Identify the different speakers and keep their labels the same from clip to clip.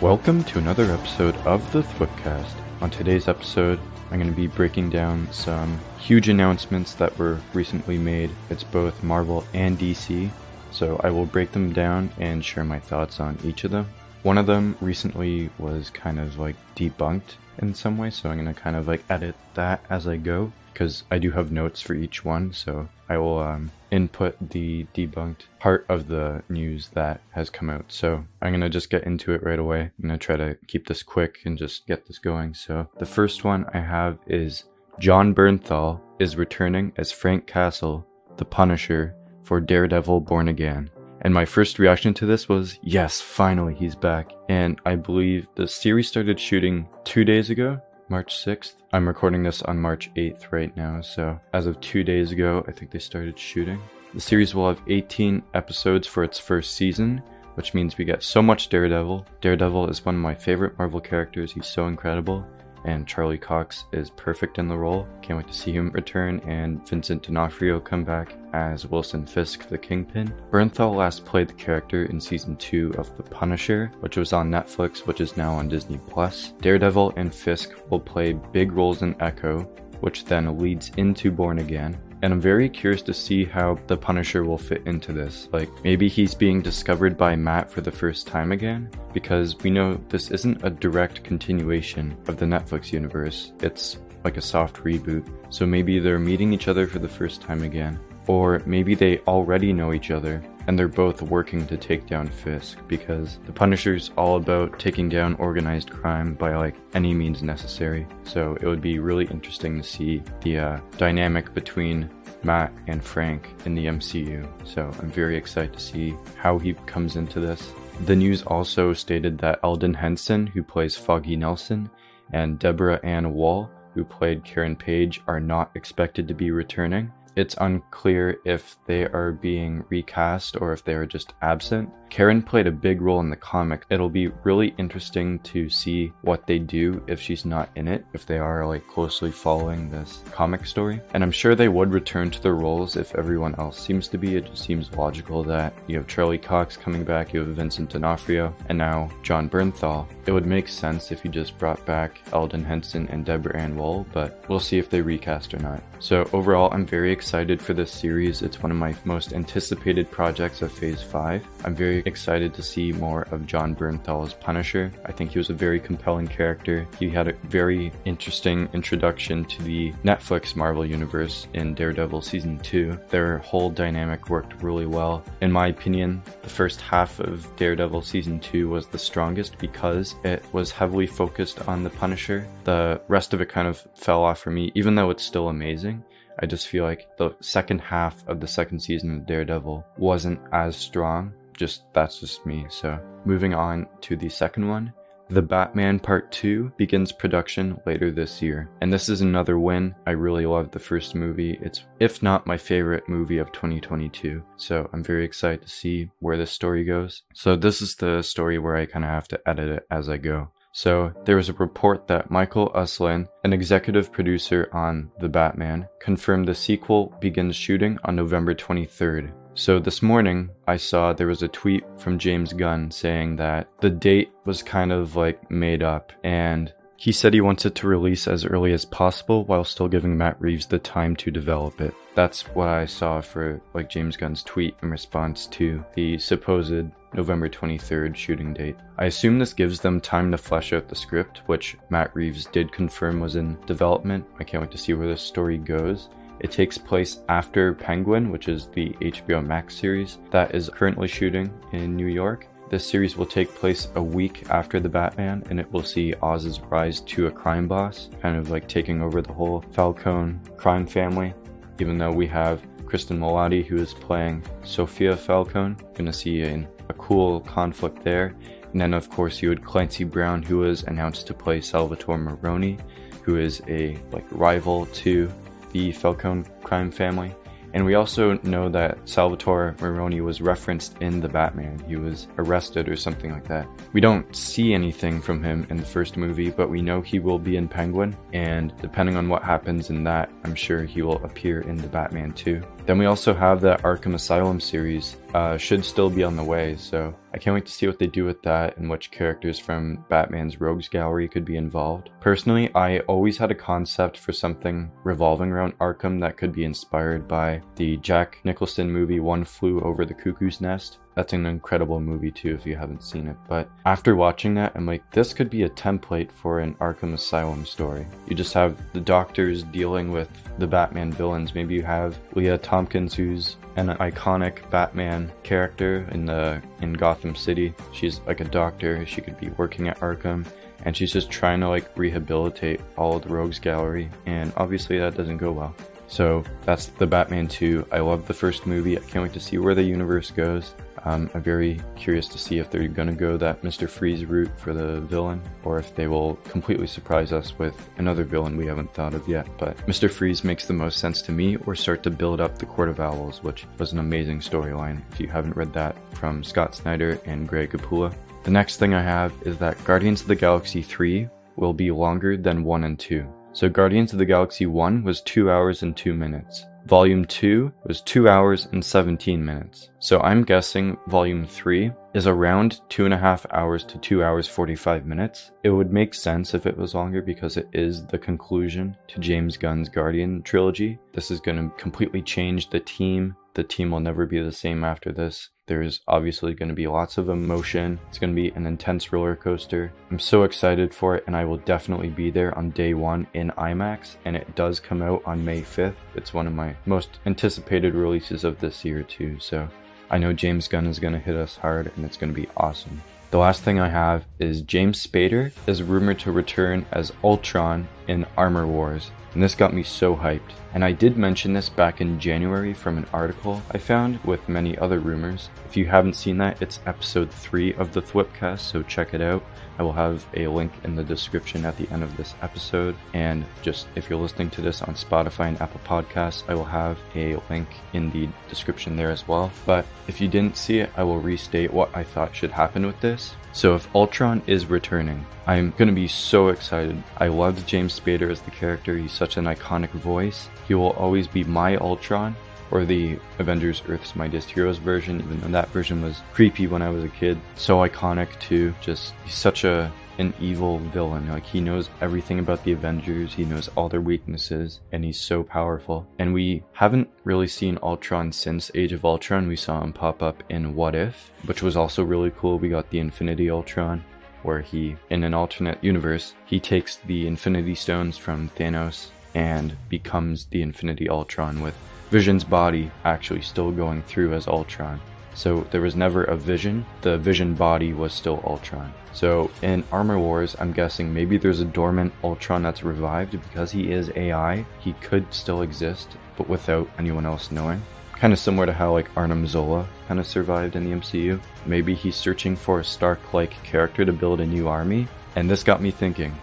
Speaker 1: Welcome to another episode of the Thwipcast. On today's episode, I'm going to be breaking down some huge announcements that were recently made. It's both Marvel and DC, so I will break them down and share my thoughts on each of them. One of them recently was kind of like debunked in some way, so I'm going to kind of like edit that as I go because I do have notes for each one, so I will um, input the debunked part of the news that has come out. So I'm going to just get into it right away. I'm going to try to keep this quick and just get this going. So the first one I have is Jon Bernthal is returning as Frank Castle, the Punisher, for Daredevil Born Again. And my first reaction to this was, yes, finally he's back. And I believe the series started shooting two days ago, March 6th. I'm recording this on March 8th right now, so as of two days ago, I think they started shooting. The series will have 18 episodes for its first season, which means we get so much Daredevil. Daredevil is one of my favorite Marvel characters, he's so incredible and Charlie Cox is perfect in the role. Can't wait to see him return and Vincent D'Onofrio come back as Wilson Fisk, the Kingpin. Bernthal last played the character in season 2 of The Punisher, which was on Netflix, which is now on Disney+. Plus. Daredevil and Fisk will play big roles in Echo, which then leads into Born Again, and I'm very curious to see how the Punisher will fit into this. Like, maybe he's being discovered by Matt for the first time again, because we know this isn't a direct continuation of the Netflix universe, it's like a soft reboot. So maybe they're meeting each other for the first time again. Or maybe they already know each other and they're both working to take down Fisk because the Punisher's all about taking down organized crime by like any means necessary. So it would be really interesting to see the uh, dynamic between Matt and Frank in the MCU. So I'm very excited to see how he comes into this. The news also stated that Elden Henson, who plays Foggy Nelson, and Deborah Ann Woll, who played Karen Page, are not expected to be returning. It's unclear if they are being recast or if they are just absent. Karen played a big role in the comic. It'll be really interesting to see what they do if she's not in it, if they are like closely following this comic story. And I'm sure they would return to their roles if everyone else seems to be. It just seems logical that you have Charlie Cox coming back, you have Vincent D'Onofrio, and now Jon Bernthal. It would make sense if you just brought back Elden Henson and Deborah Ann Woll, but we'll see if they recast or not. So overall, I'm very excited for this series. It's one of my most anticipated projects of Phase 5. I'm very excited to see more of Jon Bernthal's Punisher. I think he was a very compelling character. He had a very interesting introduction to the Netflix Marvel Universe in Daredevil Season 2. Their whole dynamic worked really well. In my opinion, the first half of Daredevil Season 2 was the strongest because it was heavily focused on the Punisher. The rest of it kind of fell off for me, even though it's still amazing. I just feel like the second half of the second season of Daredevil wasn't as strong just that's just me. So moving on to the second one. The Batman Part 2 begins production later this year, and this is another win. I really love the first movie. It's, if not my favorite movie of 2022, so I'm very excited to see where this story goes. So, this is the story where I kind of have to edit it as I go. So, there was a report that Michael Uslan, an executive producer on The Batman, confirmed the sequel begins shooting on November 23rd. So this morning, I saw there was a tweet from James Gunn saying that the date was kind of like made up and he said he wants it to release as early as possible while still giving Matt Reeves the time to develop it. That's what I saw for like James Gunn's tweet in response to the supposed November 23rd shooting date. I assume this gives them time to flesh out the script, which Matt Reeves did confirm was in development. I can't wait to see where this story goes. It takes place after Penguin, which is the HBO Max series that is currently shooting in New York. This series will take place a week after the Batman, and it will see Oz's rise to a crime boss, kind of like taking over the whole Falcone crime family. Even though we have Kristen Milioti, who is playing Sophia Falcone, gonna see a, a cool conflict there. And then, of course, you had Clancy Brown, who was announced to play Salvatore Maroni, who is a like rival to the Falcone crime family. And we also know that Salvatore Maroni was referenced in The Batman. He was arrested or something like that. We don't see anything from him in the first movie, but we know he will be in Penguin. And depending on what happens in that, I'm sure he will appear in The Batman too. Then we also have the Arkham Asylum series, uh, should still be on the way, so I can't wait to see what they do with that and which characters from Batman's Rogues Gallery could be involved. Personally, I always had a concept for something revolving around Arkham that could be inspired by the Jack Nicholson movie One Flew Over the Cuckoo's Nest. That's an incredible movie too if you haven't seen it. But after watching that, I'm like, this could be a template for an Arkham Asylum story. You just have the doctors dealing with the Batman villains. Maybe you have Leah Tompkins, who's an iconic Batman character in the in Gotham City. She's like a doctor. She could be working at Arkham and she's just trying to like rehabilitate all the rogues gallery and obviously that doesn't go well. So that's the Batman 2. I love the first movie. I can't wait to see where the universe goes. Um, I'm very curious to see if they're going to go that Mr. Freeze route for the villain, or if they will completely surprise us with another villain we haven't thought of yet. But Mr. Freeze makes the most sense to me, or start to build up the Court of Owls, which was an amazing storyline. If you haven't read that from Scott Snyder and Greg Capullo. The next thing I have is that Guardians of the Galaxy 3 will be longer than 1 and 2. So Guardians of the Galaxy 1 was 2 hours and 2 minutes. Volume 2 was 2 hours and 17 minutes. So I'm guessing Volume 3 is around 2.5 hours to 2 hours 45 minutes. It would make sense if it was longer because it is the conclusion to James Gunn's Guardian trilogy. This is going to completely change the team. The team will never be the same after this. There's obviously going to be lots of emotion. It's going to be an intense roller coaster. I'm so excited for it, and I will definitely be there on day one in IMAX. And it does come out on May 5th. It's one of my most anticipated releases of this year, too. So I know James Gunn is going to hit us hard, and it's going to be awesome. The last thing I have is James Spader is rumored to return as Ultron in Armor Wars and this got me so hyped. And I did mention this back in January from an article I found with many other rumors. If you haven't seen that, it's episode 3 of the Thwipcast, so check it out. I will have a link in the description at the end of this episode. And just if you're listening to this on Spotify and Apple Podcasts, I will have a link in the description there as well. But if you didn't see it, I will restate what I thought should happen with this. So if Ultron is returning, I'm gonna be so excited. I loved James Spader as the character. He's such an iconic voice. He will always be my Ultron, or the Avengers Earth's Mightiest Heroes version, even though that version was creepy when I was a kid. So iconic too. Just he's such a an evil villain. Like he knows everything about the Avengers, he knows all their weaknesses, and he's so powerful. And we haven't really seen Ultron since Age of Ultron. We saw him pop up in What If, which was also really cool. We got the Infinity Ultron, where he, in an alternate universe, he takes the Infinity Stones from Thanos and becomes the Infinity Ultron with Vision's body actually still going through as Ultron. So there was never a Vision, the Vision body was still Ultron. So in Armor Wars, I'm guessing maybe there's a dormant Ultron that's revived because he is AI. He could still exist, but without anyone else knowing. Kind of similar to how like Arnim Zola kind of survived in the MCU. Maybe he's searching for a Stark-like character to build a new army. And this got me thinking,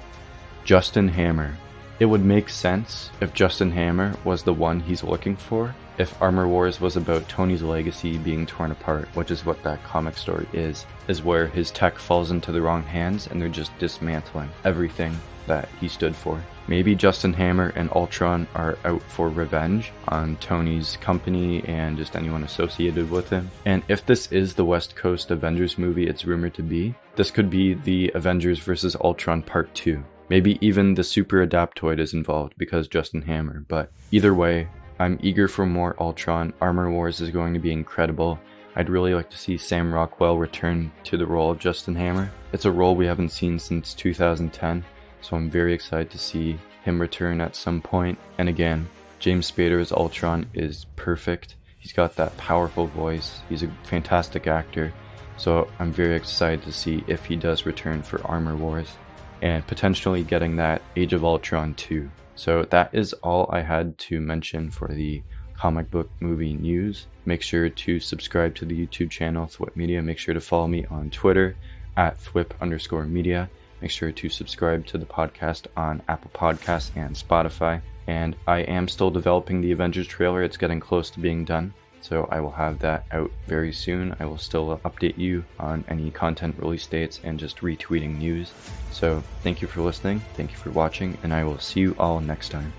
Speaker 1: Justin Hammer. It would make sense if Justin Hammer was the one he's looking for, if Armor Wars was about Tony's legacy being torn apart, which is what that comic story is, is where his tech falls into the wrong hands and they're just dismantling everything that he stood for. Maybe Justin Hammer and Ultron are out for revenge on Tony's company and just anyone associated with him. And if this is the West Coast Avengers movie it's rumored to be, this could be the Avengers vs. Ultron Part 2. Maybe even the Super Adaptoid is involved because Justin Hammer, but either way, I'm eager for more Ultron. Armor Wars is going to be incredible. I'd really like to see Sam Rockwell return to the role of Justin Hammer. It's a role we haven't seen since 2010, so I'm very excited to see him return at some point. And again, James Spader as Ultron is perfect. He's got that powerful voice. He's a fantastic actor. So I'm very excited to see if he does return for Armor Wars and potentially getting that Age of Ultron 2. So that is all I had to mention for the comic book movie news. Make sure to subscribe to the YouTube channel Thwip Media. Make sure to follow me on Twitter at Thwip underscore media. Make sure to subscribe to the podcast on Apple Podcasts and Spotify. And I am still developing the Avengers trailer. It's getting close to being done. So I will have that out very soon. I will still update you on any content release dates and just retweeting news. So thank you for listening, thank you for watching, and I will see you all next time.